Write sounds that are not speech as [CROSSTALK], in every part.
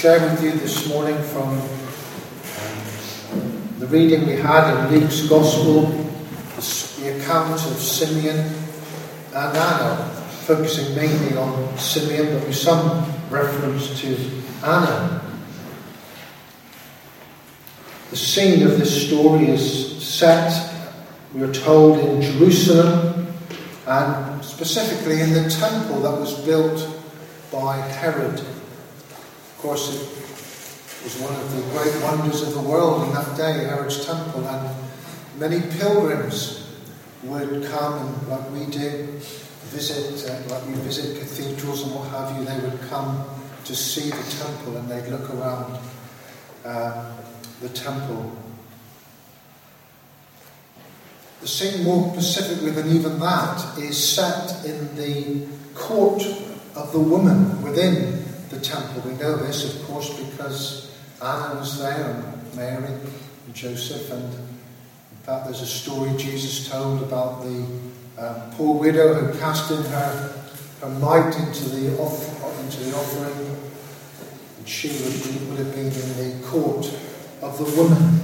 share with you this morning from um, the reading we had in Luke's Gospel, the account of Simeon and Anna, focusing mainly on Simeon, but with some reference to Anna. The scene of this story is set, we are told, in Jerusalem and specifically in the temple that was built by Herod. Course, it was one of the great wonders of the world in that day, Herod's temple, and many pilgrims would come and, like we do, visit, uh, like we visit cathedrals and what have you, they would come to see the temple and they'd look around uh, the temple. The scene more specifically than even that is set in the court of the woman within the temple. We know this, of course, because Anna was there, and Mary, and Joseph, and in fact, there's a story Jesus told about the um, poor widow who cast in her, her mite into the, off, into the offering, and she would, would have been in the court of the woman.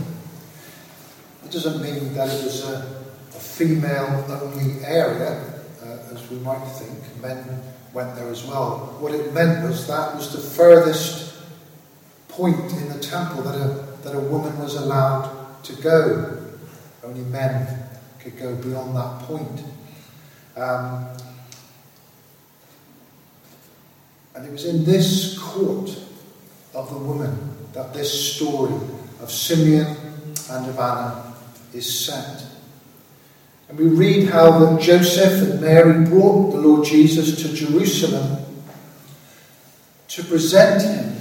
It doesn't mean that it was a, a female only area, uh, as we might think. Men went there as well. What it meant was that was the furthest point in the temple that a, that a woman was allowed to go. Only men could go beyond that point. Um, and it was in this court of the woman that this story of Simeon and of Anna is set. And we read how that Joseph and Mary brought the Lord Jesus to Jerusalem to present him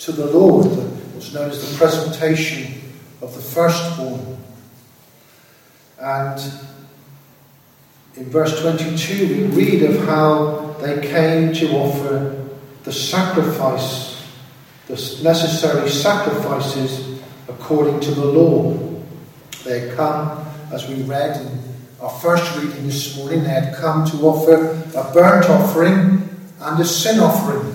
to the Lord, what's known as the presentation of the firstborn. And in verse 22, we read of how they came to offer the sacrifice, the necessary sacrifices according to the law. They come as we read in our first reading this morning, they had come to offer a burnt offering and a sin offering,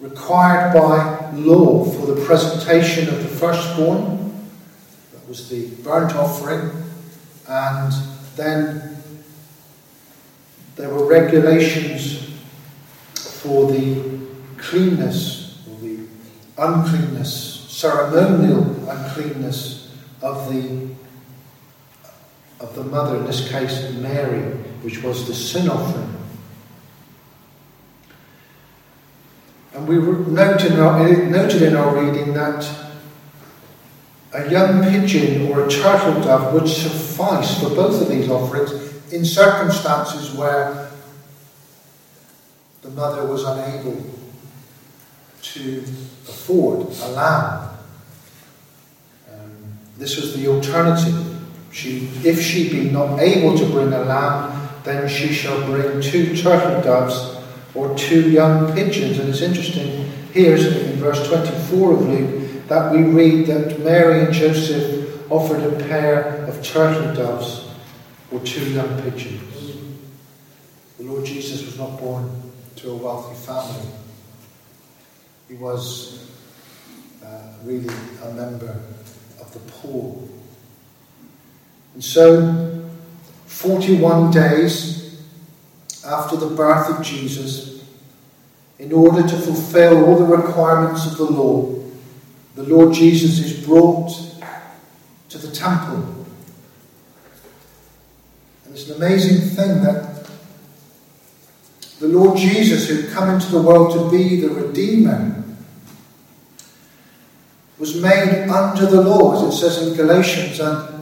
required by law for the presentation of the firstborn. That was the burnt offering. And then there were regulations for the cleanness or the uncleanness, ceremonial uncleanness of the of the mother, in this case Mary, which was the sin offering. And we noted in, our, noted in our reading that a young pigeon or a turtle dove would suffice for both of these offerings in circumstances where the mother was unable to afford a lamb. Um, this was the alternative. She, if she be not able to bring a lamb, then she shall bring two turtle doves or two young pigeons. And it's interesting here in verse 24 of Luke that we read that Mary and Joseph offered a pair of turtle doves or two young pigeons. The Lord Jesus was not born to a wealthy family. He was uh, really a member of the poor. And so, 41 days after the birth of Jesus, in order to fulfill all the requirements of the law, the Lord Jesus is brought to the temple. And it's an amazing thing that the Lord Jesus, who had come into the world to be the Redeemer, was made under the law, as it says in Galatians, and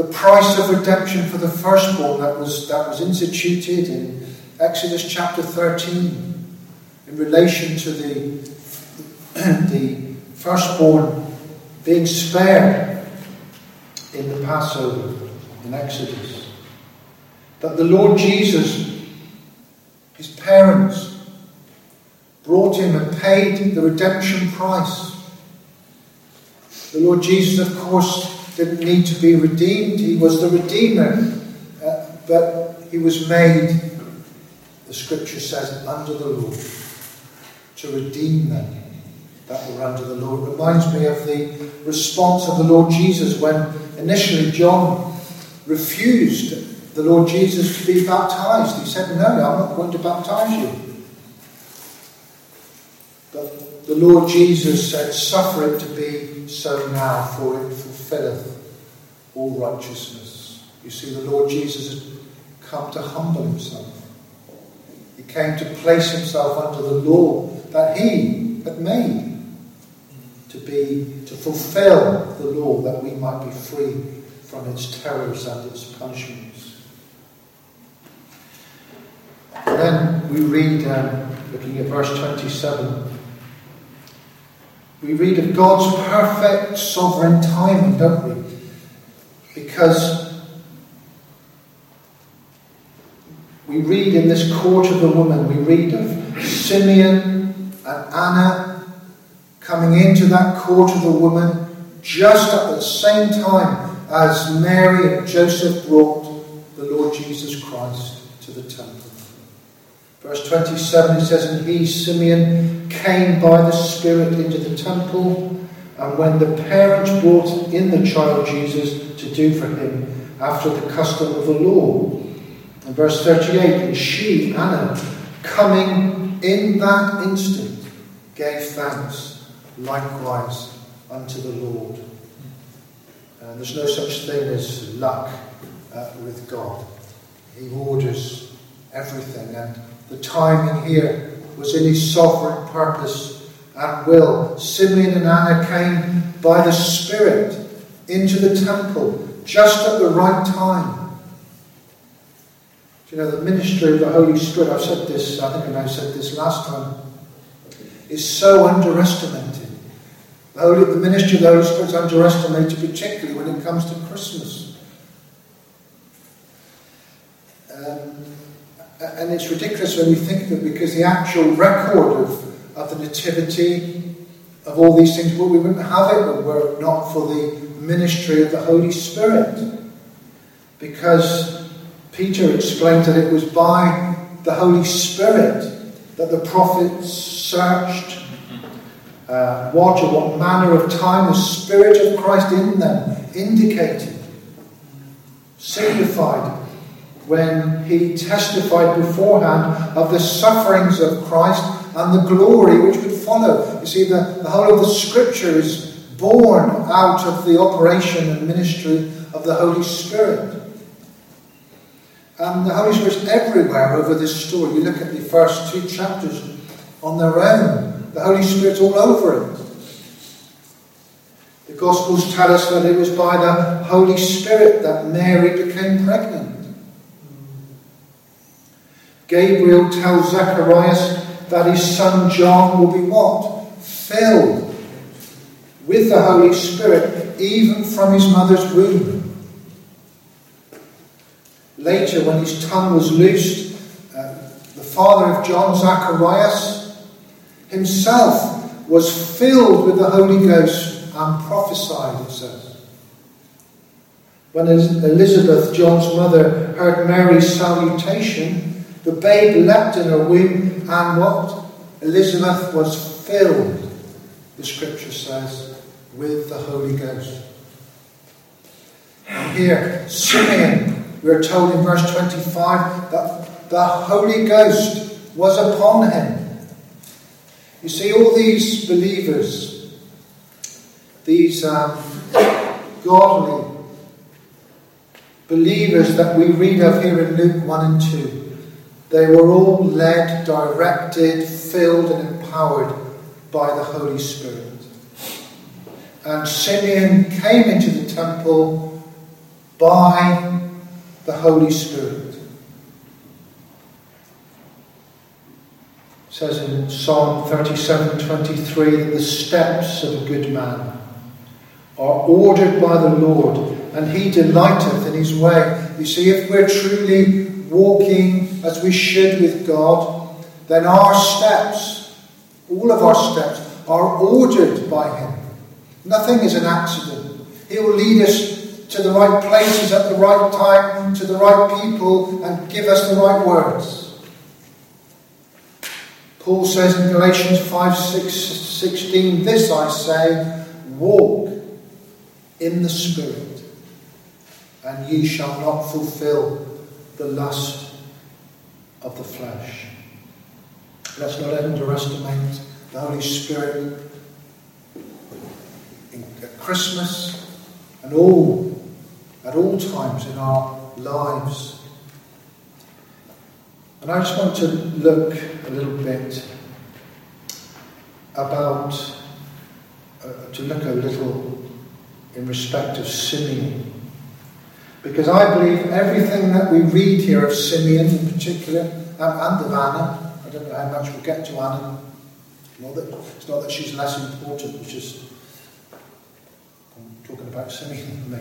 the price of redemption for the firstborn that was, that was instituted in Exodus chapter 13 in relation to the, the firstborn being spared in the Passover in Exodus. That the Lord Jesus, his parents, brought him and paid the redemption price. The Lord Jesus, of course, didn't need to be redeemed. He was the Redeemer. Uh, but he was made, the scripture says, under the law. to redeem them that were under the law. It reminds me of the response of the Lord Jesus when initially John refused the Lord Jesus to be baptized. He said, No, I'm not going to baptize you. But the Lord Jesus said, Suffer it to be so now, for it fulfilleth all righteousness. You see, the Lord Jesus had come to humble himself. He came to place himself under the law that he had made to be to fulfill the law that we might be free from its terrors and its punishments. And then we read, um, looking at verse 27, we read of God's perfect sovereign timing, don't we? Because we read in this court of the woman, we read of Simeon and Anna coming into that court of the woman just at the same time as Mary and Joseph brought the Lord Jesus Christ to the temple. Verse 27 it says, And he, Simeon, came by the Spirit into the temple, and when the parents brought in the child Jesus to do for him after the custom of the law. And verse 38 And she, Anna, coming in that instant, gave thanks likewise unto the Lord. And there's no such thing as luck uh, with God. He orders everything, and the timing here was in his sovereign purpose and will. Simeon and Anna came by the Spirit into the temple just at the right time. Do you know, the ministry of the Holy Spirit, I've said this, I think I said this last time, is so underestimated. The, Holy, the ministry of the Holy Spirit is underestimated, particularly when it comes to Christmas. Um, and it's ridiculous when you think of it because the actual record of, of the Nativity, of all these things, well, we wouldn't have it were it not for the ministry of the Holy Spirit. Because Peter explained that it was by the Holy Spirit that the prophets searched uh, what or what manner of time the Spirit of Christ in them indicated, signified when he testified beforehand of the sufferings of Christ and the glory which would follow. You see, the, the whole of the scripture is born out of the operation and ministry of the Holy Spirit. And the Holy Spirit's everywhere over this story. You look at the first two chapters on their own, the Holy Spirit's all over it. The Gospels tell us that it was by the Holy Spirit that Mary became pregnant. Gabriel tells Zacharias that his son John will be what? Filled with the Holy Spirit, even from his mother's womb. Later, when his tongue was loosed, uh, the father of John, Zacharias, himself was filled with the Holy Ghost and prophesied, it says. When Elizabeth, John's mother, heard Mary's salutation, the babe leapt in her womb, and what? Elizabeth was filled, the scripture says, with the Holy Ghost. And here, Simeon, we are told in verse 25 that the Holy Ghost was upon him. You see, all these believers, these um, godly believers that we read of here in Luke 1 and 2, they were all led, directed, filled, and empowered by the Holy Spirit. And Simeon came into the temple by the Holy Spirit. It says in Psalm 37 23 that the steps of a good man are ordered by the Lord, and he delighteth in his way. You see, if we're truly walking as we should with God, then our steps, all of our steps, are ordered by him. Nothing is an accident. He will lead us to the right places at the right time, to the right people, and give us the right words. Paul says in Galatians 5 6, 16, This I say, walk in the Spirit, and ye shall not fulfill the lust of the flesh. Let's not underestimate the Holy Spirit at Christmas and all at all times in our lives. And I just want to look a little bit about, uh, to look a little in respect of Simeon. Because I believe everything that we read here of Simeon in particular, and, of Anna, I don't know how much we'll get to Anna. It's not that she's less important, it's just I'm talking about Simeon [LAUGHS]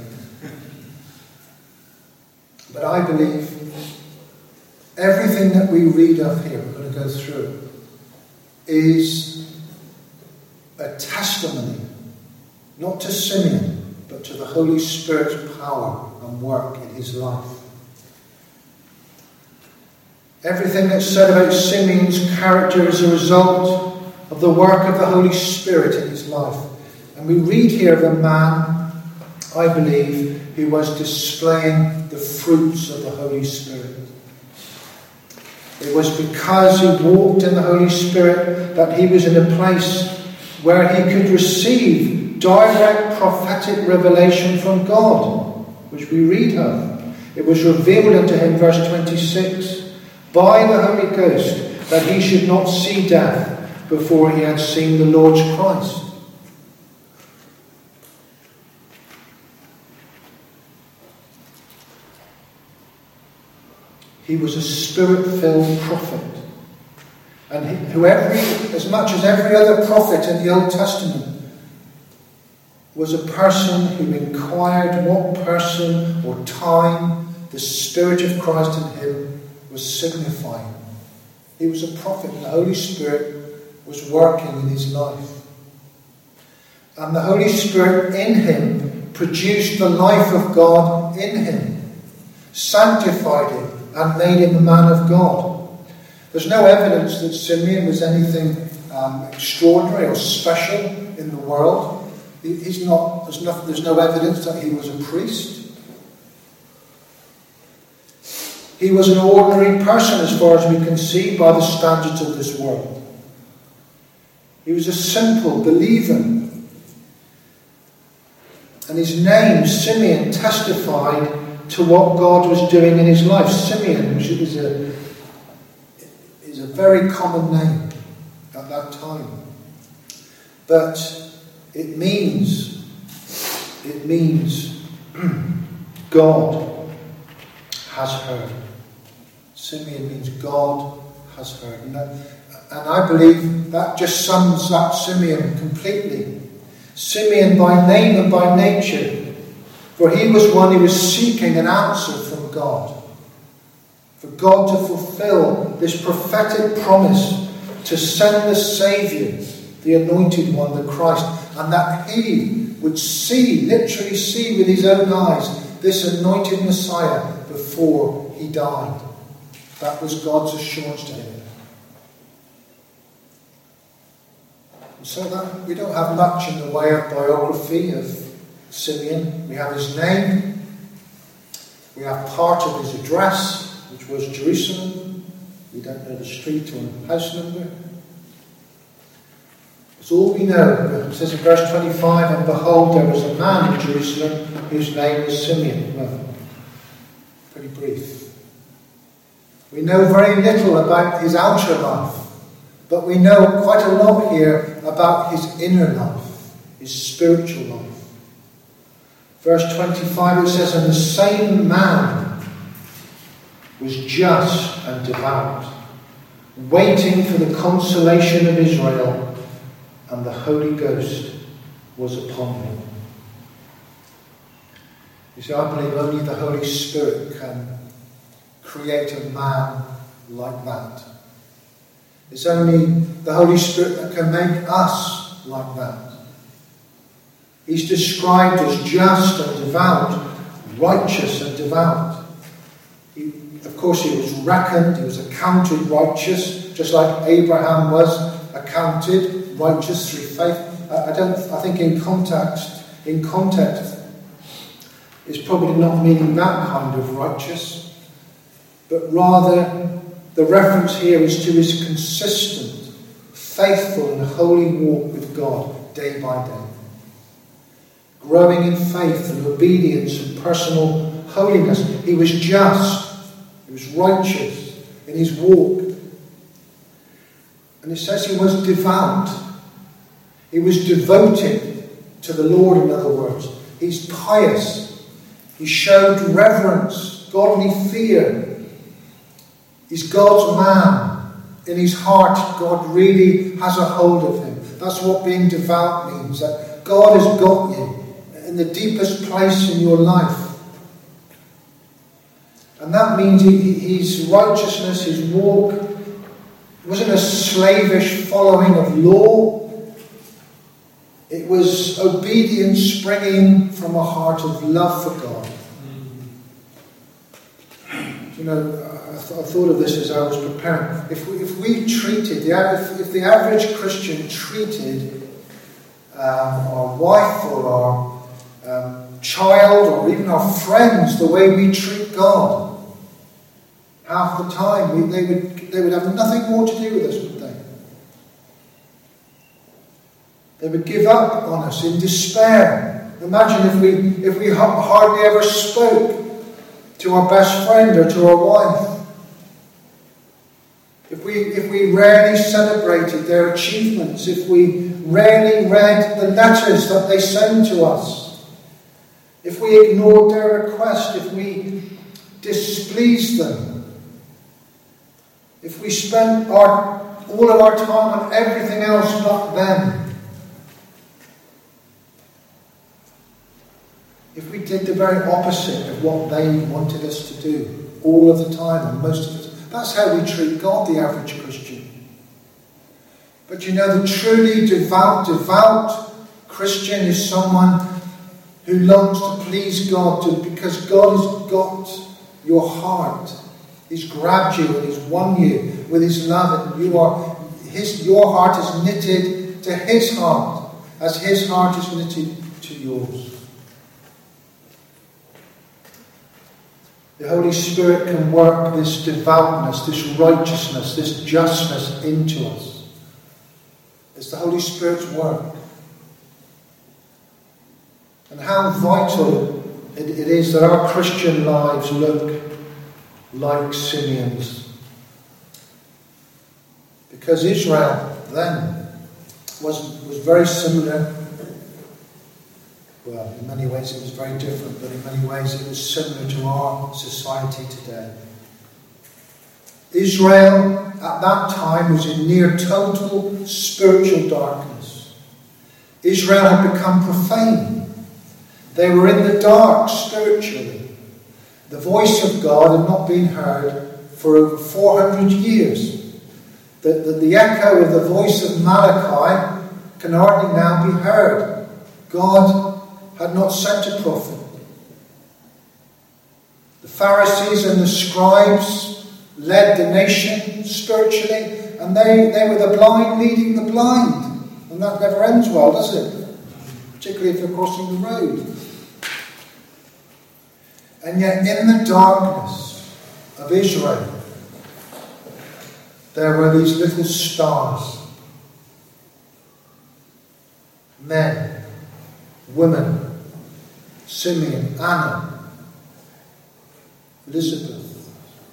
But I believe everything that we read of here, we're going to go through, is a testimony, not to Simeon, but to the Holy Spirit's power and work in his life. Everything that's said about Simeon's character is a result of the work of the Holy Spirit in his life. And we read here of a man, I believe, who was displaying the fruits of the Holy Spirit. It was because he walked in the Holy Spirit that he was in a place where he could receive direct prophetic revelation from God, which we read of. It was revealed unto him, verse 26, by the Holy Ghost, that he should not see death before he had seen the Lord's Christ. He was a spirit filled prophet. And who every, as much as every other prophet in the Old Testament was a person who inquired what person or time the Spirit of Christ in him was signifying. He was a prophet, and the Holy Spirit was working in his life. And the Holy Spirit in him produced the life of God in him, sanctified him, and made him a man of God. There's no evidence that Simeon was anything um, extraordinary or special in the world. He's not, there's, no, there's no evidence that he was a priest. He was an ordinary person as far as we can see by the standards of this world. He was a simple believer. And his name, Simeon, testified to what God was doing in his life. Simeon, which is a, is a very common name at that time. But it means, it means [CLEARS THROAT] God has heard. Simeon means God has heard. And, that, and I believe that just sums up Simeon completely. Simeon by name and by nature for he was one who was seeking an answer from God. For God to fulfill this prophetic promise to send the Saviour, the anointed one, the Christ, and that he would see, literally see with his own eyes, this anointed Messiah before he died. That was God's assurance to him. So that we don't have much in the way of biography of Simeon. We have his name. We have part of his address, which was Jerusalem. We don't know the street or house number. It's all we know. It says in verse 25, And behold, there was a man in Jerusalem whose name was Simeon. Well, pretty brief. We know very little about his outer life, but we know quite a lot here about his inner life, his spiritual life. Verse 25 it says, And the same man was just and devout, waiting for the consolation of Israel, and the Holy Ghost was upon him. You see, I believe only the Holy Spirit can create a man like that. It's only the Holy Spirit that can make us like that. He's described as just and devout, righteous and devout. He, of course, he was reckoned, he was accounted righteous, just like Abraham was accounted righteous through faith. I don't. I think in context, in context, it's probably not meaning that kind of righteous, but rather the reference here is to his consistent, faithful, and holy walk with God day by day. Growing in faith and obedience and personal holiness. He was just, he was righteous in his walk. And it says he was devout. He was devoted to the Lord, in other words. He's pious. He showed reverence, godly fear. He's God's man. In his heart, God really has a hold of him. That's what being devout means, that God has got you in the deepest place in your life. And that means his righteousness, his walk, wasn't a slavish following of law. It was obedience springing from a heart of love for God. You know, I, th- I thought of this as I was preparing. If we, if we treated, the, if, if the average Christian treated um, our wife or our um, child or even our friends the way we treat God, half the time. We, they, would, they would have nothing more to do with us, would they? Would give up on us in despair. Imagine if we, if we hardly ever spoke to our best friend or to our wife. If we, if we rarely celebrated their achievements, if we rarely read the letters that they send to us, if we ignored their request, if we displeased them, if we spent our, all of our time on everything else not them, if we did the very opposite of what they wanted us to do all of the time and most of us, that's how we treat God, the average Christian. But you know, the truly devout, devout Christian is someone who longs to please God to, because God has got your heart. He's grabbed you and He's won you with His love, and you are His. Your heart is knitted to His heart, as His heart is knitted to yours. The Holy Spirit can work this devoutness, this righteousness, this justness into us. It's the Holy Spirit's work. And how vital it, it is that our Christian lives look like Simeon's. Because Israel then was, was very similar. Well, in many ways it was very different, but in many ways it was similar to our society today. Israel at that time was in near total spiritual darkness. Israel had become profane. They were in the dark spiritually. The voice of God had not been heard for over 400 years. The, the, the echo of the voice of Malachi can hardly now be heard. God had not sent a prophet. The Pharisees and the scribes led the nation spiritually, and they, they were the blind leading the blind. And that never ends well, does it? Particularly if you're crossing the road. And yet, in the darkness of Israel, there were these little stars men, women, Simeon, Anna, Elizabeth,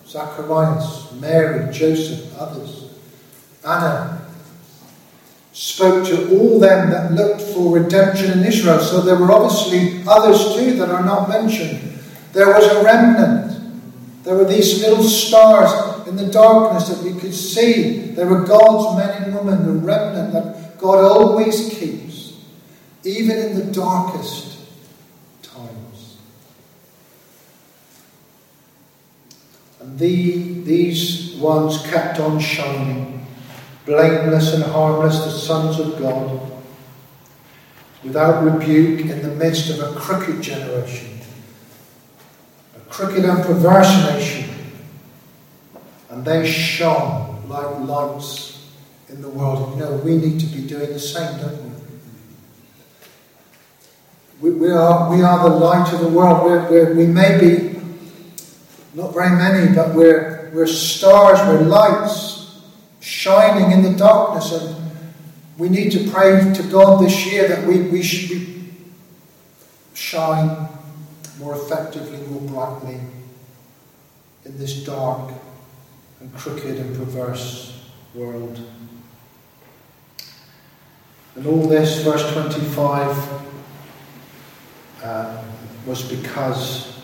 Zacharias, Mary, Joseph, others. Anna spoke to all them that looked for redemption in Israel. So there were obviously others too that are not mentioned. There was a remnant. There were these little stars in the darkness that we could see. There were God's men and women, the remnant that God always keeps, even in the darkest times. And the, these ones kept on shining, blameless and harmless, the sons of God, without rebuke in the midst of a crooked generation a crooked and perverse nation. And they shone like lights in the world. You know, we need to be doing the same, don't we? We, we are, we are the light of the world. We're, we're, we may be not very many, but we're, we're stars, we're lights shining in the darkness. And we need to pray to God this year that we, we should shine more effectively, more brightly in this dark and crooked and perverse world. And all this, verse 25, uh, was because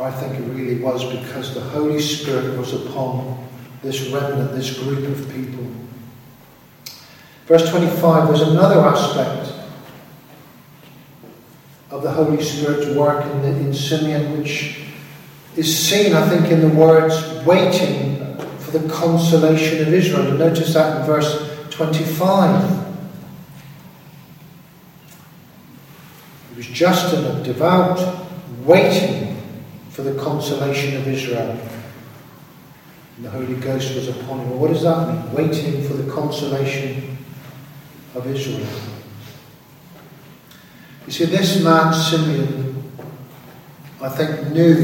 I think it really was because the Holy Spirit was upon this remnant, this group of people. Verse 25, there's another aspect of the Holy Spirit's work in, the, in Simeon, which is seen, I think, in the words waiting for the consolation of Israel. You notice that in verse 25. He was just and devout, waiting for the consolation of Israel. And the Holy Ghost was upon him. What does that mean? Waiting for the consolation of Israel. You see, this man, Simeon, I think knew,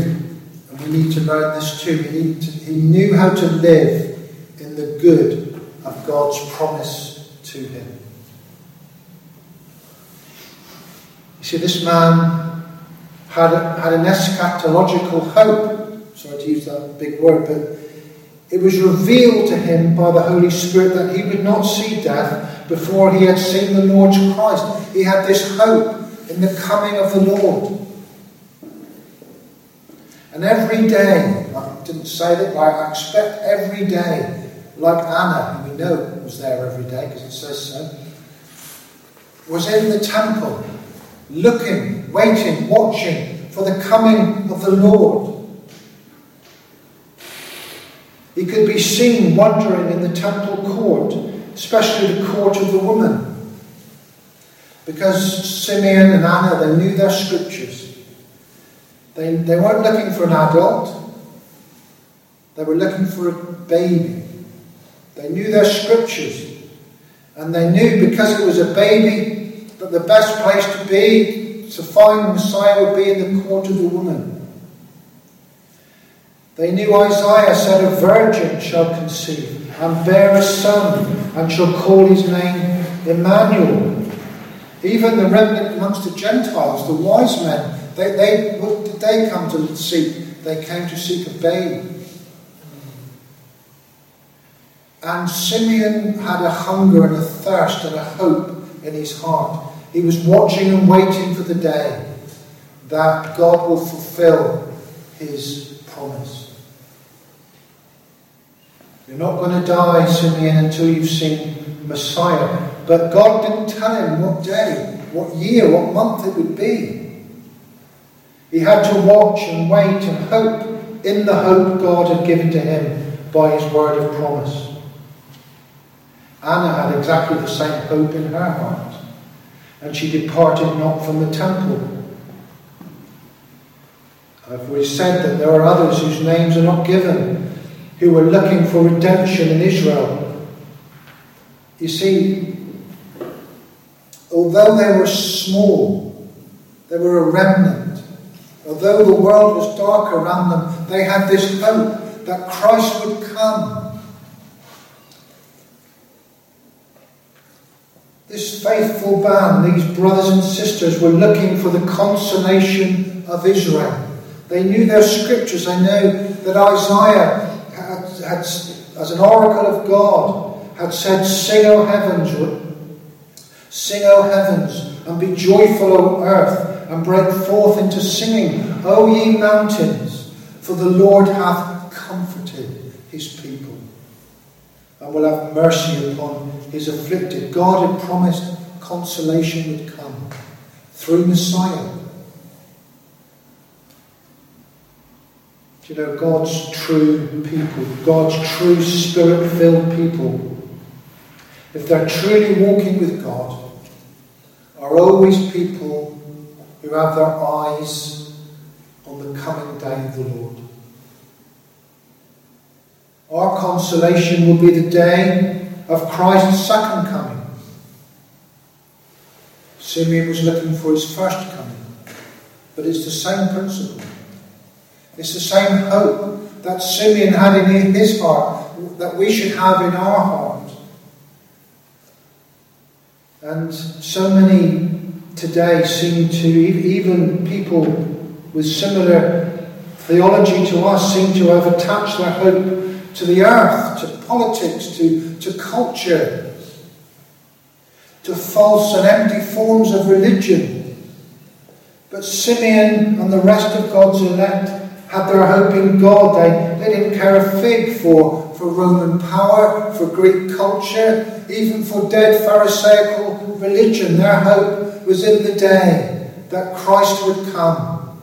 and we need to learn this too, he, to, he knew how to live in the good of God's promise to him. You see, this man had, had an eschatological hope. Sorry to use that big word, but it was revealed to him by the Holy Spirit that he would not see death before he had seen the Lord's Christ. He had this hope in the coming of the Lord. And every day, I didn't say that, but I expect every day like Anna, who we know was there every day because it says so, was in the temple, looking, waiting, watching for the coming of the Lord. He could be seen wandering in the temple court, especially the court of the woman. Because Simeon and Anna, they knew their scriptures. They, they weren't looking for an adult, they were looking for a baby. They knew their scriptures. And they knew because it was a baby that the best place to be, to find Messiah, would be in the court of the woman. They knew Isaiah said, A virgin shall conceive and bear a son, and shall call his name Emmanuel. Even the remnant amongst the Gentiles, the wise men, they, they, what did they come to seek? They came to seek a babe. And Simeon had a hunger and a thirst and a hope in his heart. He was watching and waiting for the day that God will fulfill his promise. You're not going to die, Simeon, until you've seen Messiah. But God didn't tell him what day, what year, what month it would be. He had to watch and wait and hope in the hope God had given to him by his word of promise. Anna had exactly the same hope in her heart, and she departed not from the temple. I've already said that there are others whose names are not given, who were looking for redemption in Israel. You see, although they were small, they were a remnant. Although the world was dark around them, they had this hope that Christ would come This faithful band, these brothers and sisters, were looking for the consolation of Israel. They knew their scriptures. They know that Isaiah, had, had, as an oracle of God, had said, Sing, O heavens, sing, O heavens, and be joyful, O earth, and break forth into singing, O ye mountains, for the Lord hath comforted his people and will have mercy upon his afflicted. God had promised consolation would come through Messiah. You know, God's true people, God's true spirit filled people, if they're truly walking with God, are always people who have their eyes on the coming day of the Lord. Our consolation will be the day of Christ's second coming. Simeon was looking for his first coming, but it's the same principle. It's the same hope that Simeon had in his heart that we should have in our heart. And so many today seem to, even people with similar theology to us, seem to have attached their hope to the earth, to politics, to, to culture, to false and empty forms of religion. But Simeon and the rest of God's elect had their hope in God. They, they didn't care a fig for, for Roman power, for Greek culture, even for dead Pharisaical religion. Their hope was in the day that Christ would come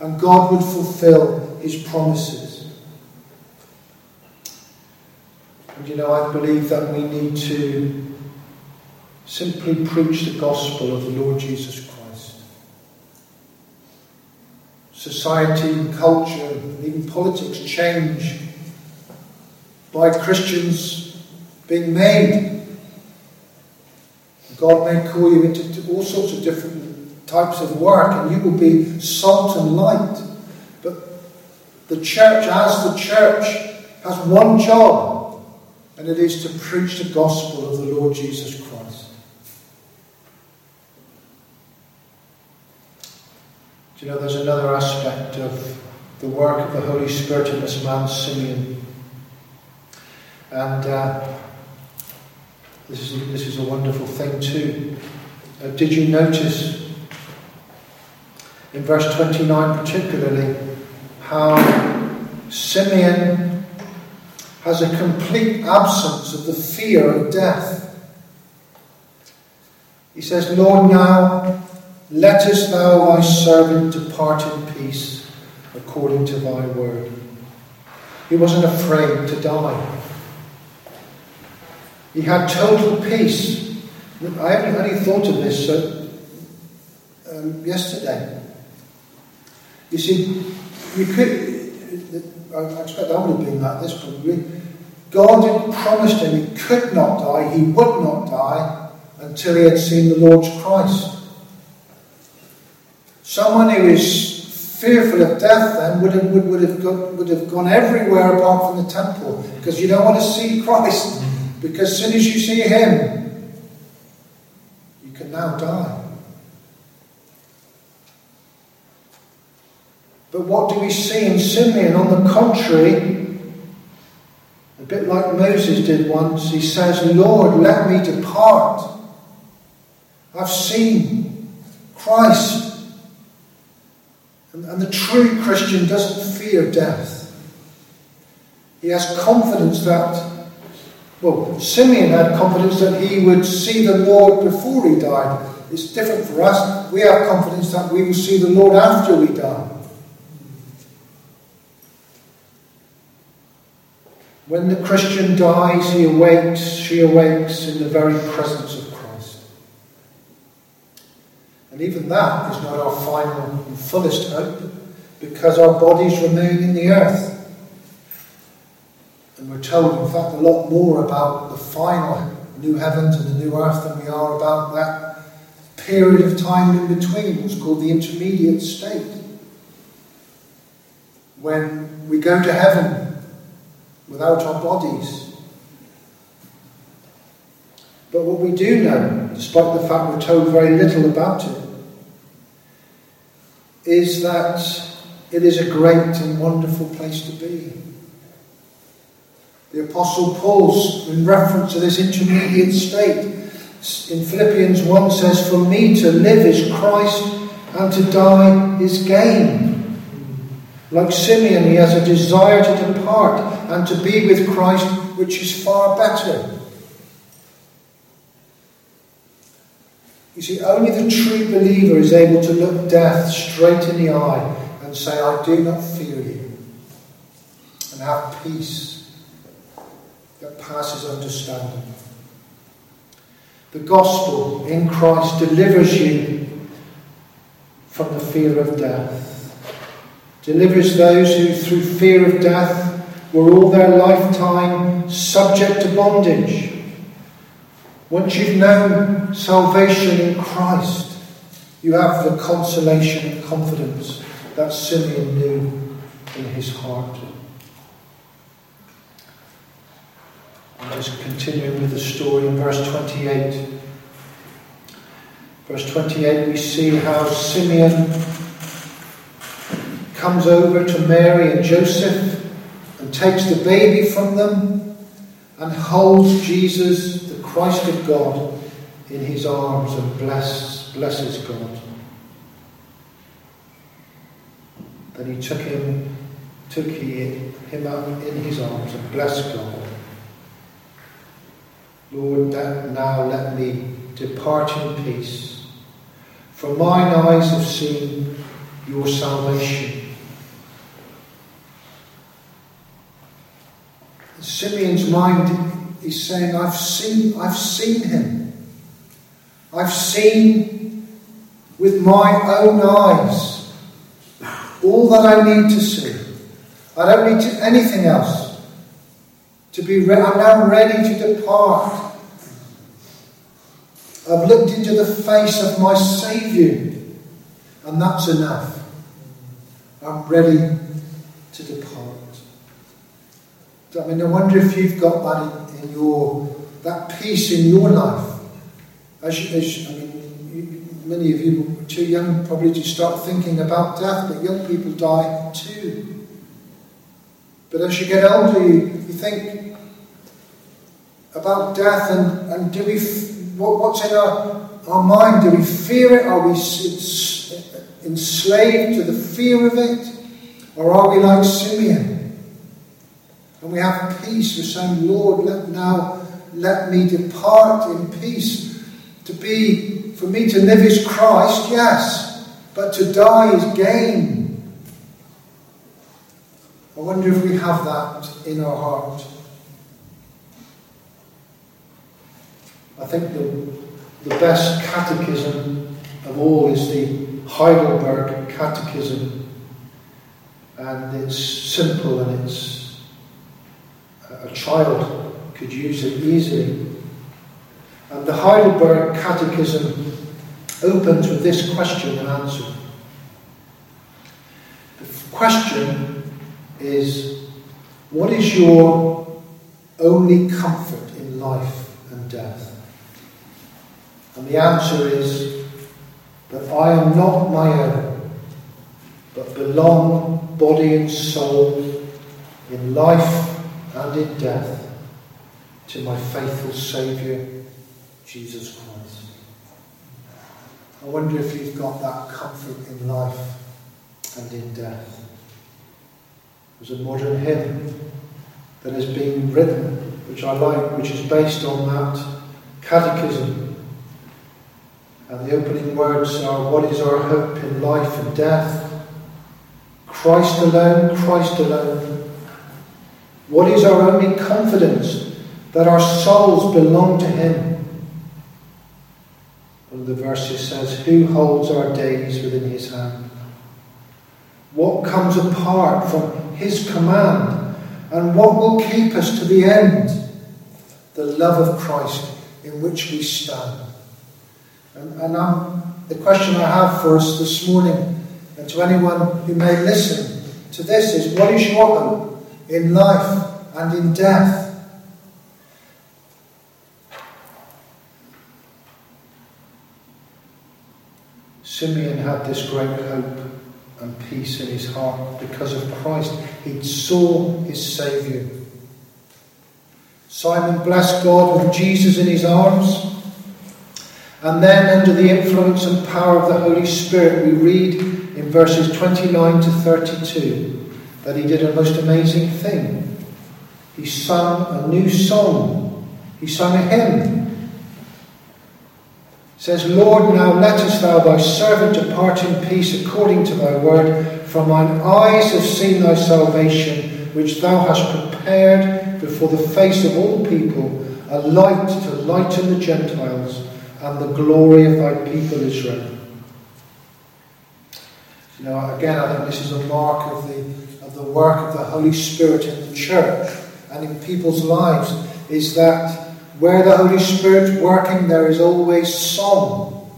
and God would fulfill his promises. And you know, I believe that we need to simply preach the gospel of the Lord Jesus Christ. Society and culture and even politics change by Christians being made. God may call you into all sorts of different types of work, and you will be salt and light. But the church, as the church, has one job, and it is to preach the gospel of the Lord Jesus Christ. Do you know there's another aspect of the work of the Holy Spirit in this man, Simeon? And uh, this, is, this is a wonderful thing, too. Uh, did you notice in verse 29 particularly how Simeon has a complete absence of the fear of death? He says, Lord, now Lettest thou thy servant depart in peace according to thy word. He wasn't afraid to die. He had total peace. I only, only thought of this uh, um, yesterday. You see, you could, I expect I would have been like this probably. God had promised him he could not die, he would not die until he had seen the Lord's Christ. Someone who is fearful of death then would have, would, would, have gone, would have gone everywhere apart from the temple because you don't want to see Christ. Because as soon as you see Him, you can now die. But what do we see in Simeon? On the contrary, a bit like Moses did once, he says, Lord, let me depart. I've seen Christ. And, and the true Christian doesn't fear death. He has confidence that, well, Simeon had confidence that he would see the Lord before he died. It's different for us. We have confidence that we will see the Lord after we die. When the Christian dies, he awakes, she awakes in the very presence of Christ. and even that is not our final and fullest hope, because our bodies remain in the earth. And we're told, in fact, a lot more about the final new heavens and the new earth than we are about that period of time in between, what's called the intermediate state. When we go to heaven without our bodies. But what we do know, despite the fact we're told very little about it, is that it is a great and wonderful place to be. The Apostle Paul's, in reference to this intermediate state, in Philippians 1 says, For me to live is Christ, and to die is gain. Like Simeon, he has a desire to depart and to be with Christ, which is far better. You see, only the true believer is able to look death straight in the eye and say, I do not fear you, and have peace that passes understanding. The gospel in Christ delivers you from the fear of death, delivers those who, through fear of death, were all their lifetime subject to bondage. Once you've known salvation in Christ, you have the consolation and confidence that Simeon knew in his heart. I'm just continuing with the story in verse 28. Verse 28, we see how Simeon comes over to Mary and Joseph and takes the baby from them and holds Jesus, the Christ of God, in his arms and bless, blesses God. Then he took him, took him out in his arms and blessed God. Lord, now let me depart in peace. For mine eyes have seen your salvation Simeon's mind is saying, I've seen, I've seen him. I've seen with my own eyes all that I need to see. I don't need to, anything else. To be re- I'm now ready to depart. I've looked into the face of my Saviour, and that's enough. I'm ready to depart. I mean, I wonder if you've got that in, in your that peace in your life. As, as I mean, many of you are too young probably to start thinking about death, but young people die too. But as you get older, you, you think about death, and, and do we what, what's in our, our mind? Do we fear it? Are we enslaved to the fear of it, or are we like Simeon? And we have peace. We're saying, Lord, let now let me depart in peace. To be, for me to live is Christ, yes, but to die is gain. I wonder if we have that in our heart. I think the, the best catechism of all is the Heidelberg Catechism. And it's simple and it's a child could use it easily. And the Heidelberg Catechism opens with this question and answer. The question is What is your only comfort in life and death? And the answer is that I am not my own, but belong, body and soul, in life in death to my faithful Saviour, Jesus Christ. I wonder if you've got that comfort in life and in death. There's a modern hymn that has been written, which I like, which is based on that catechism. And the opening words are What is our hope in life and death? Christ alone, Christ alone, what is our only confidence? That our souls belong to Him. One of the verses says, Who holds our days within His hand? What comes apart from His command? And what will keep us to the end? The love of Christ in which we stand. And, and the question I have for us this morning, and to anyone who may listen to this, is what is your hope? In life and in death. Simeon had this great hope and peace in his heart because of Christ. He saw his Saviour. Simon blessed God with Jesus in his arms. And then, under the influence and power of the Holy Spirit, we read in verses 29 to 32 that he did a most amazing thing. He sung a new song. He sung a hymn. It says, Lord, now lettest thou thy servant depart in peace according to thy word, for mine eyes have seen thy salvation, which thou hast prepared before the face of all people, a light to lighten the Gentiles and the glory of thy people Israel. Know, again, I think this is a mark of the, the work of the Holy Spirit in the church and in people's lives, is that where the Holy Spirit's working, there is always song.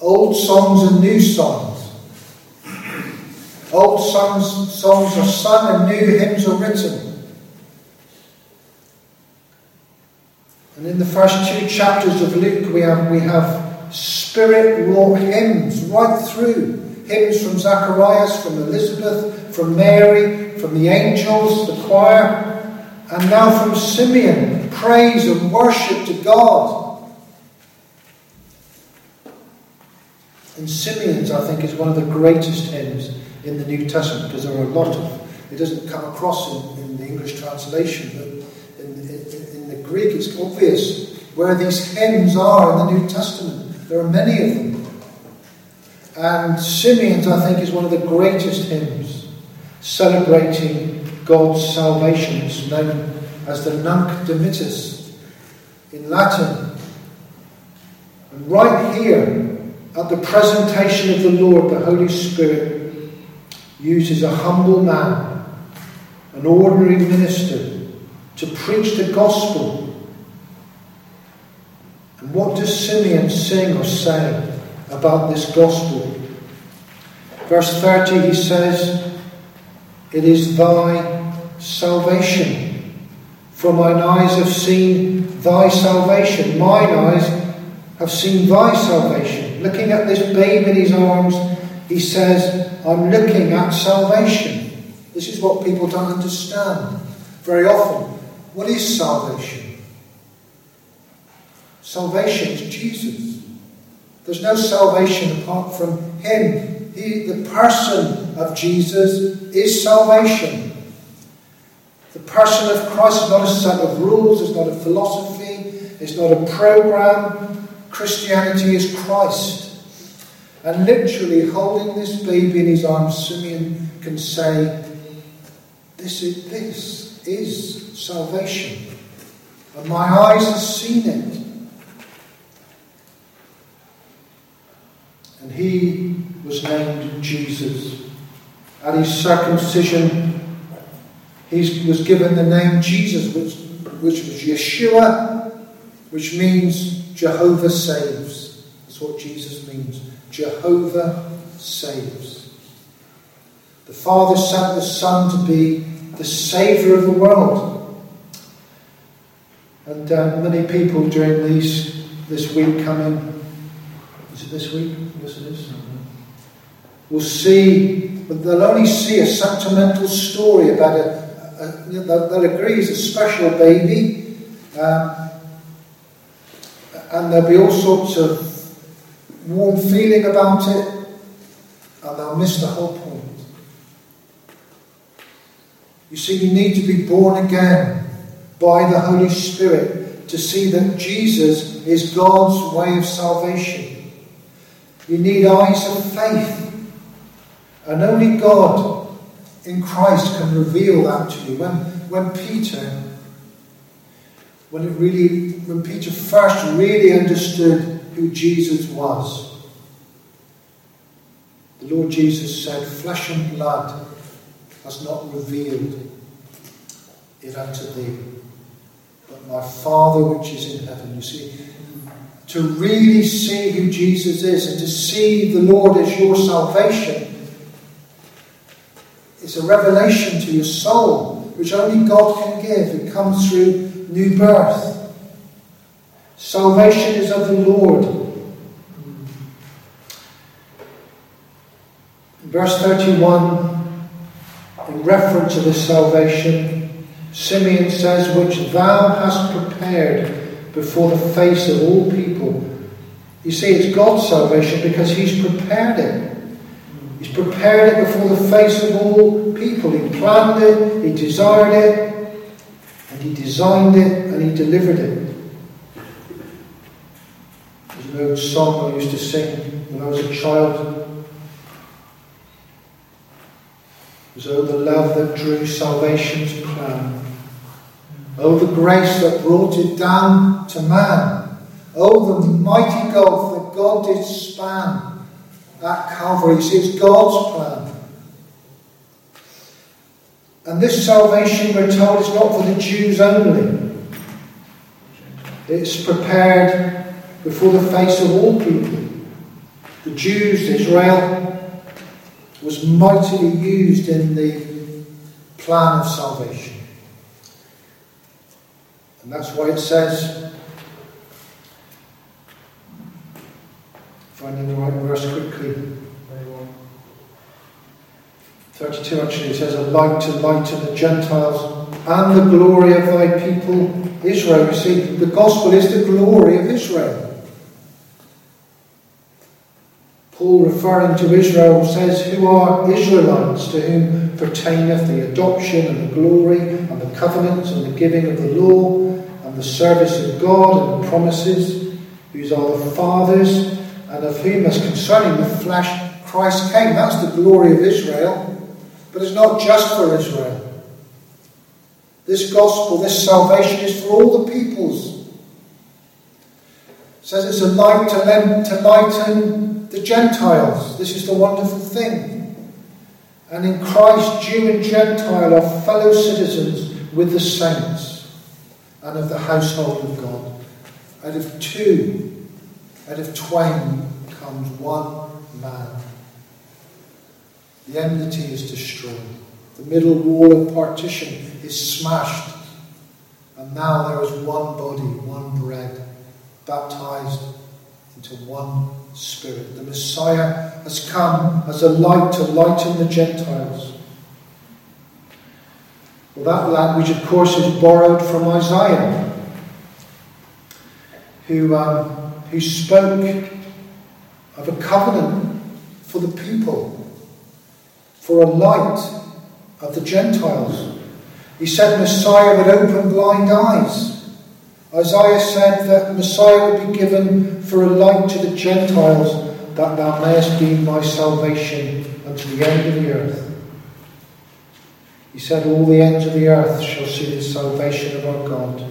Old songs and new songs. Old songs, songs are sung and new hymns are written. And in the first two chapters of Luke, we have, we have spirit wrought hymns right through. Hymns from Zacharias, from Elizabeth, from Mary, from the angels, the choir, and now from Simeon, praise and worship to God. And Simeon's, I think, is one of the greatest hymns in the New Testament because there are a lot of, it doesn't come across in, in the English translation, but in, in, in the Greek, it's obvious where these hymns are in the New Testament. There are many of them. And Simeon's, I think, is one of the greatest hymns celebrating God's salvation. It's known as the Nunc Dimittis in Latin. And right here, at the presentation of the Lord, the Holy Spirit uses a humble man, an ordinary minister, to preach the gospel. And what does Simeon sing or say about this gospel? Verse 30 he says, It is thy salvation. For mine eyes have seen thy salvation. Mine eyes have seen thy salvation. Looking at this babe in his arms, he says, I'm looking at salvation. This is what people don't understand very often. What is salvation? Salvation is Jesus. There's no salvation apart from Him. He, the person of Jesus is salvation. The person of Christ is not a set of rules, it's not a philosophy, it's not a program. Christianity is Christ. And literally holding this baby in his arms, Simeon can say, This is this is salvation. And my eyes have seen it. And he was named Jesus. At his circumcision, he was given the name Jesus, which, which was Yeshua, which means Jehovah saves. That's what Jesus means. Jehovah saves. The Father sent the Son to be the Saviour of the world. And uh, many people during these this week coming, is it this week? Yes, it is. Will see, but they'll only see a sentimental story about a, a, a they'll agree a special baby, um, and there'll be all sorts of warm feeling about it, and they'll miss the whole point. You see, you need to be born again by the Holy Spirit to see that Jesus is God's way of salvation. You need eyes of faith. And only God in Christ can reveal that to you. When, when Peter, when it really, when Peter first really understood who Jesus was, the Lord Jesus said, Flesh and blood has not revealed it unto thee but my Father which is in heaven. You see, to really see who Jesus is and to see the Lord as your salvation is a revelation to your soul, which only God can give. It comes through new birth. Salvation is of the Lord. Verse 31, in reference to this salvation, Simeon says, which thou hast prepared before the face of all people. You see, it's God's salvation because He's prepared it. He's prepared it before the face of all people. He planned it, He desired it, and He designed it, and He delivered it. There's an old song I used to sing when I was a child. It was, oh, the love that drew salvation's plan. Oh, the grace that brought it down to man. Oh, the mighty gulf that God did span. At Calvary. It's God's plan. And this salvation, we're told, is not for the Jews only. It's prepared before the face of all people. The Jews, Israel, was mightily used in the plan of salvation. And that's why it says, finding the right verse quickly. 32 actually says, A light to lighten the Gentiles and the glory of thy people Israel. You see, the gospel is the glory of Israel. Paul, referring to Israel, says, Who are Israelites to whom pertaineth the adoption and the glory and the covenants and the giving of the law and the service of God and the promises, whose are the fathers, and of whom, as concerning the flesh, Christ came. That's the glory of Israel. But it's not just for Israel. This gospel, this salvation is for all the peoples. It says it's a light to, lend, to lighten the Gentiles. This is the wonderful thing. And in Christ, Jew and Gentile are fellow citizens with the saints and of the household of God. Out of two, out of twain comes one man. The enmity is destroyed. The middle wall of partition is smashed. And now there is one body, one bread, baptized into one spirit. The Messiah has come as a light to lighten the Gentiles. Well, that language, of course, is borrowed from Isaiah, who, um, who spoke of a covenant for the people for a light of the Gentiles. He said Messiah would open blind eyes. Isaiah said that Messiah would be given for a light to the Gentiles, that thou mayest be my salvation unto the end of the earth. He said, All the ends of the earth shall see the salvation of our God.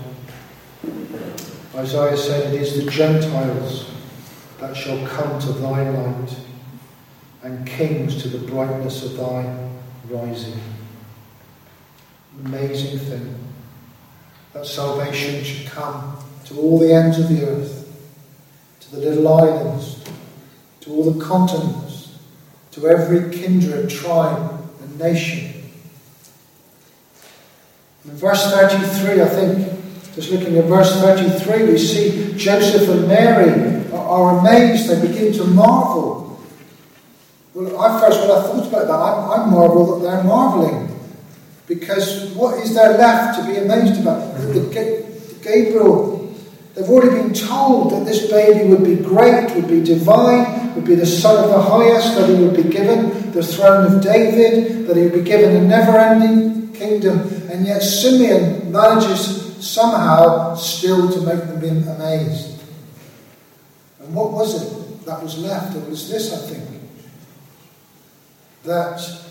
Isaiah said, It is the Gentiles that shall come to thy light and kings to the brightness of thy rising. Amazing thing that salvation should come to all the ends of the earth, to the little islands, to all the continents, to every kindred, tribe, and nation. In verse 33, I think, just looking at verse 33, we see Joseph and Mary are amazed, they begin to marvel well, I first, when I thought about that, I, I marvel that they're marveling. Because what is there left to be amazed about? The, Gabriel, they've already been told that this baby would be great, would be divine, would be the Son of the highest, that he would be given the throne of David, that he would be given a never ending kingdom. And yet Simeon manages somehow still to make them amazed. And what was it that was left? It was this, I think that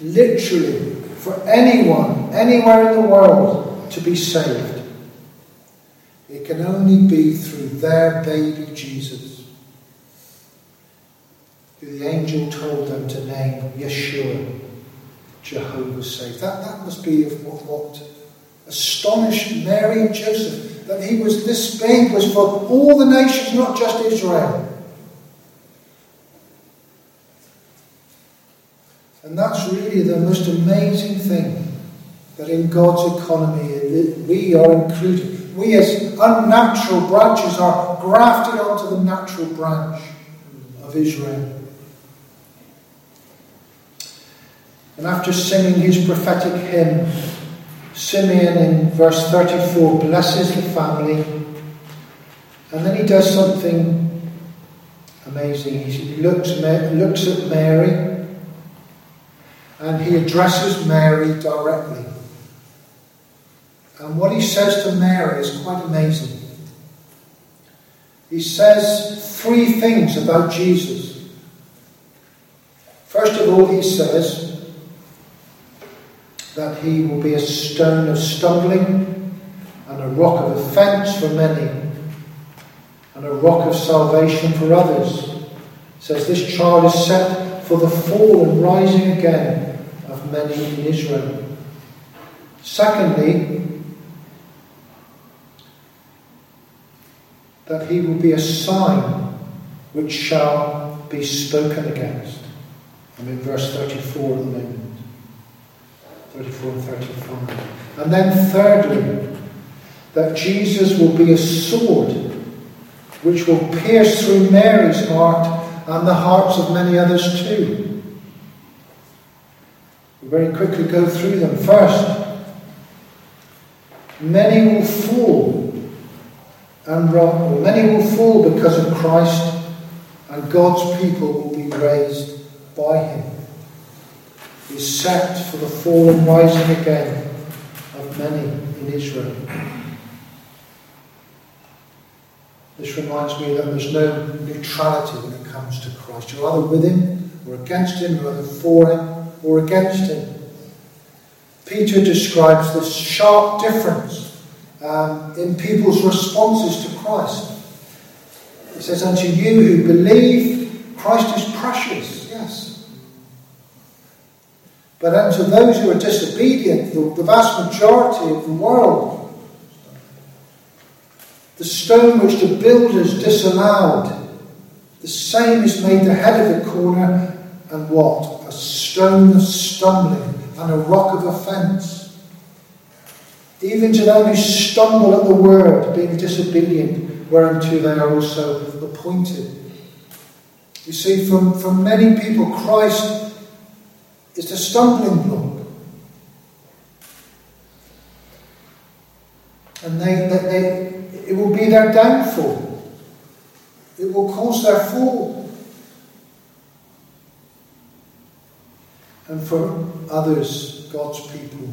literally for anyone, anywhere in the world, to be saved, it can only be through their baby Jesus, who the angel told them to name Yeshua, Jehovah saved. That, that must be what, what astonished Mary and Joseph, that he was this babe was for all the nations, not just Israel. And that's really the most amazing thing that in God's economy we are included. We, as unnatural branches, are grafted onto the natural branch of Israel. And after singing his prophetic hymn, Simeon in verse 34 blesses the family, and then he does something amazing. He looks, looks at Mary and he addresses Mary directly. And what he says to Mary is quite amazing. He says three things about Jesus. First of all, he says that he will be a stone of stumbling and a rock of offence for many, and a rock of salvation for others. says this child is set for the fall and rising again of many in Israel. Secondly, that he will be a sign which shall be spoken against. I'm in verse 34 at the moment. 34 and 35. And then thirdly, that Jesus will be a sword which will pierce through Mary's heart and the hearts of many others too. We'll very quickly go through them. First, many will fall and many will fall because of Christ, and God's people will be raised by him. Is set for the fall and rising again of many in Israel. This reminds me that there's no neutrality when it comes to Christ. You're either with him or against him, you're either for him or against him. Peter describes this sharp difference um, in people's responses to Christ. He says, Unto you who believe, Christ is precious. But unto those who are disobedient, the, the vast majority of the world, the stone which the builders disallowed, the same is made the head of the corner, and what? A stone of stumbling and a rock of offence. Even to them who stumble at the word, being disobedient, whereunto they are also appointed. You see, from, from many people, Christ is the stumbling block. And they, they, they it will be their downfall. It will cause their fall. And for others, God's people,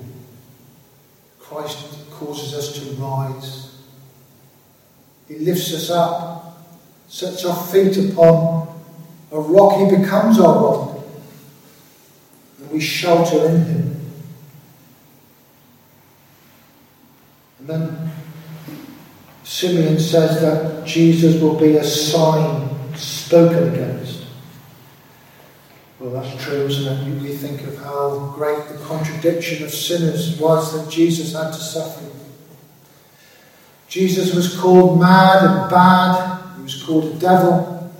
Christ causes us to rise. He lifts us up, sets our feet upon a rock. He becomes our rock. We shelter in him. And then Simeon says that Jesus will be a sign spoken against. Well, that's true, isn't it? We think of how great the contradiction of sinners was that Jesus had to suffer. Jesus was called mad and bad. He was called a devil.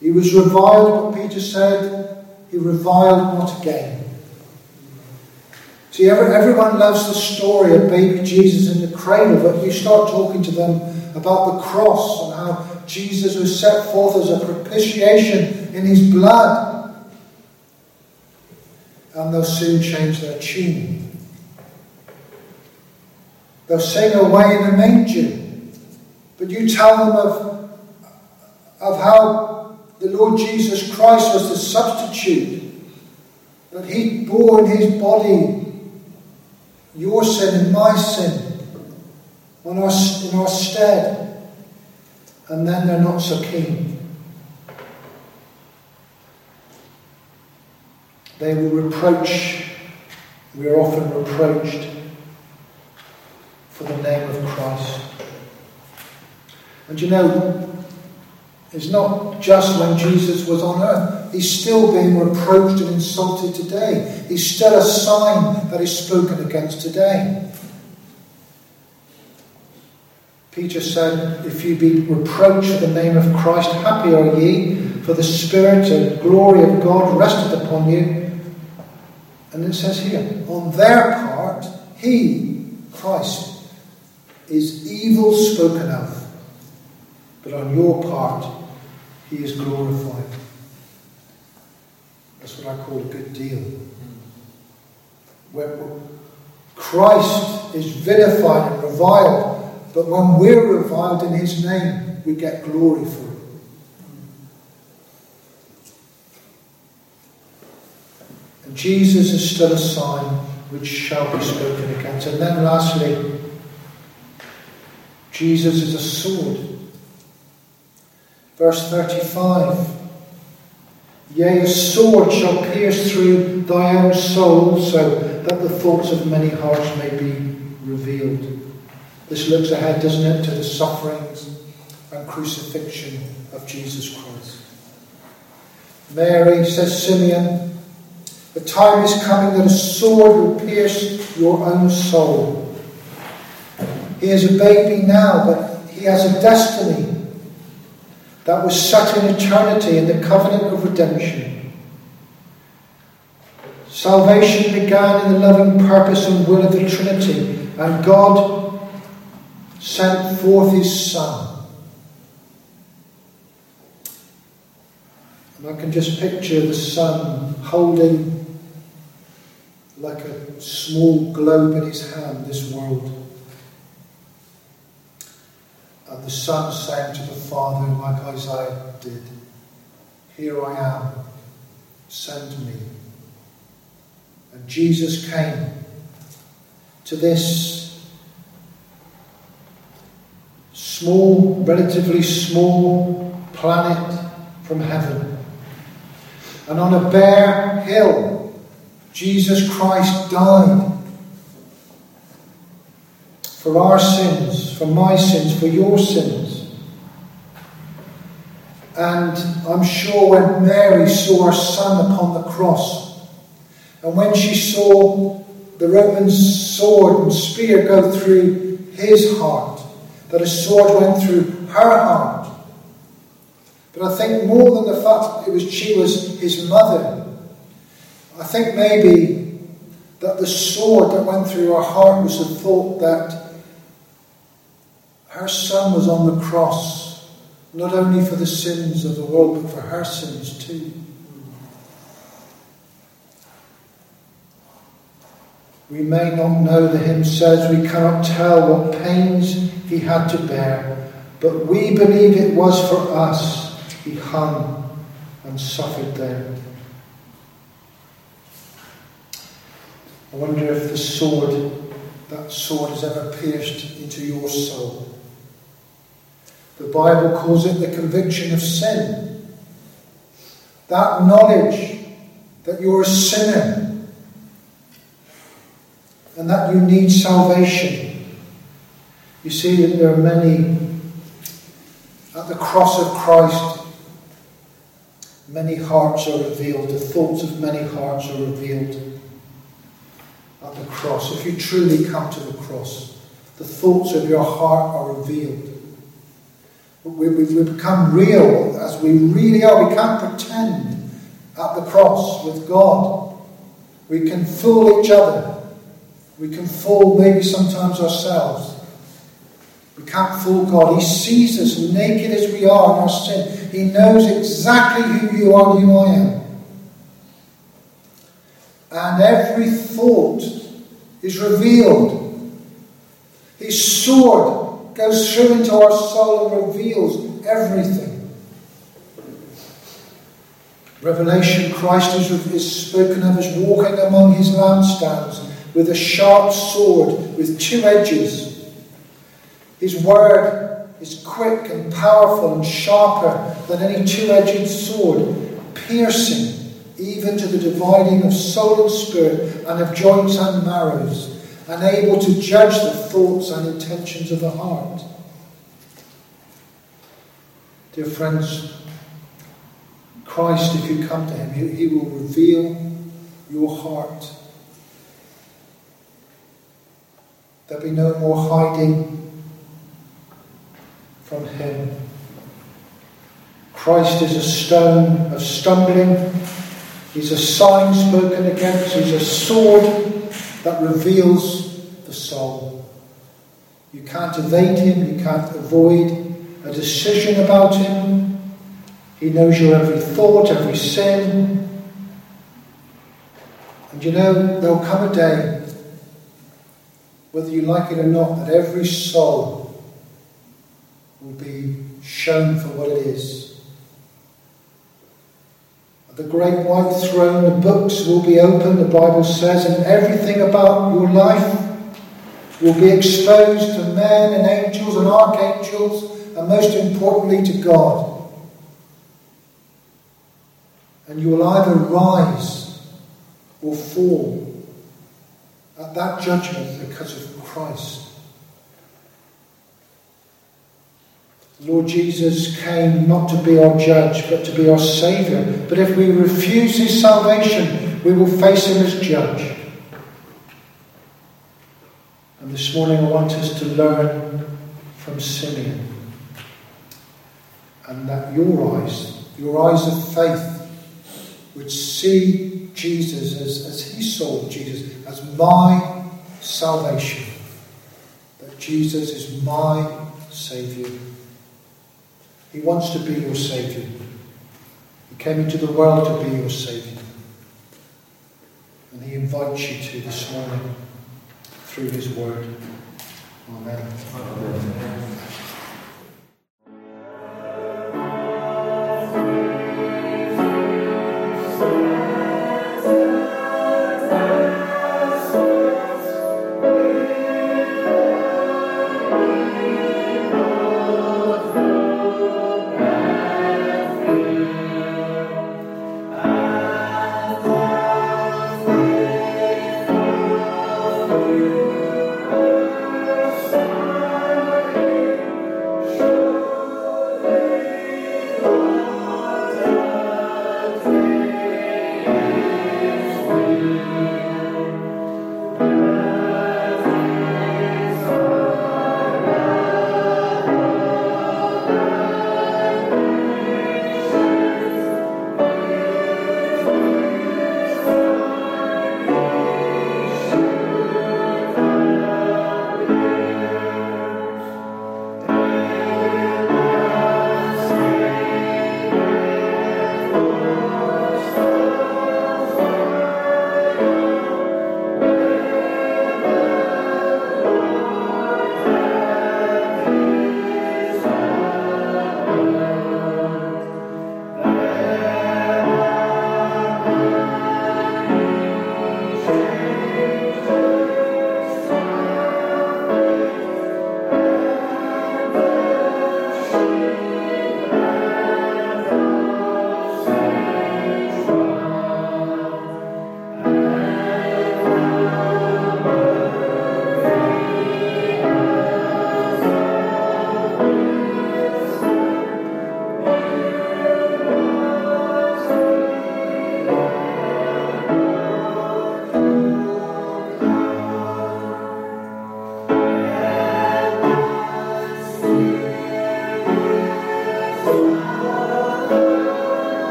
He was reviled, but Peter said, he reviled not again. See, everyone loves the story of baby Jesus in the cradle, but you start talking to them about the cross and how Jesus was set forth as a propitiation in his blood. And they'll soon change their tune. They'll sing away in the manger. But you tell them of, of how the Lord Jesus Christ was the substitute, that he bore in his body your sin and my sin on our, in our stead, and then they're not so keen. They will reproach, we are often reproached for the name of Christ. And you know, it's not just when Jesus was on earth. He's still being reproached and insulted today. He's still a sign that is spoken against today. Peter said, If you be reproached for the name of Christ, happy are ye, for the Spirit and glory of God rested upon you. And it says here, on their part, he, Christ, is evil spoken of, but on your part, he is glorified. That's what I call a good deal. Where Christ is vilified and reviled, but when we're reviled in his name, we get glory for it. And Jesus is still a sign which shall be spoken against. And then lastly, Jesus is a sword. Verse 35 Yea, a sword shall pierce through thy own soul, so that the thoughts of many hearts may be revealed. This looks ahead, doesn't it, to the sufferings and crucifixion of Jesus Christ. Mary, says Simeon, the time is coming that a sword will pierce your own soul. He is a baby now, but he has a destiny that was set in eternity in the covenant of redemption. Salvation began in the loving purpose and will of the Trinity, and God sent forth his Son. And I can just picture the Son holding like a small globe in his hand this world. And the Son saying to the Father, like Isaiah did, Here I am, send me. And Jesus came to this small, relatively small planet from heaven. And on a bare hill, Jesus Christ died for our sins, for my sins, for your sins. And I'm sure when Mary saw her son upon the cross, and when she saw the Roman sword and spear go through his heart, that a sword went through her heart. But I think more than the fact that it was she was his mother, I think maybe that the sword that went through her heart was the thought that her son was on the cross, not only for the sins of the world, but for her sins too. We may not know, the hymn says, we cannot tell what pains he had to bear, but we believe it was for us he hung and suffered there. I wonder if the sword, that sword, has ever pierced into your soul. The Bible calls it the conviction of sin. That knowledge that you're a sinner and that you need salvation. You see that there are many at the cross of Christ, many hearts are revealed, the thoughts of many hearts are revealed at the cross. If you truly come to the cross, the thoughts of your heart are revealed. We, we, we become real as we really are. We can't pretend at the cross with God. We can fool each other. We can fool maybe sometimes ourselves. We can't fool God. He sees us naked as we are in our sin. He knows exactly who you are and who I am. And every thought is revealed. His sword goes through into our soul and reveals everything. Revelation, Christ is, is spoken of as walking among his lampstands with a sharp sword with two edges. His word is quick and powerful and sharper than any two edged sword, piercing even to the dividing of soul and spirit and of joints and marrows, and able to judge the thoughts and intentions of the heart. Dear friends, Christ, if you come to him, he, he will reveal your heart There'll be no more hiding from Him. Christ is a stone of stumbling. He's a sign spoken against. He's a sword that reveals the soul. You can't evade him. You can't avoid a decision about him. He knows your every thought, every sin. And you know, there'll come a day whether you like it or not, that every soul will be shown for what it is. The great white throne, the books will be opened, the Bible says, and everything about your life will be exposed to men and angels and archangels, and most importantly to God. And you will either rise or fall at that judgment because of Christ. Lord Jesus came not to be our judge, but to be our Saviour. But if we refuse His salvation, we will face Him as judge. And this morning I want us to learn from Simeon. And that your eyes, your eyes of faith, would see Jesus as, as he saw Jesus, as my salvation. That Jesus is my Saviour. He wants to be your Saviour. He came into the world to be your Saviour. And He invites you to this morning through His Word. Amen. Amen.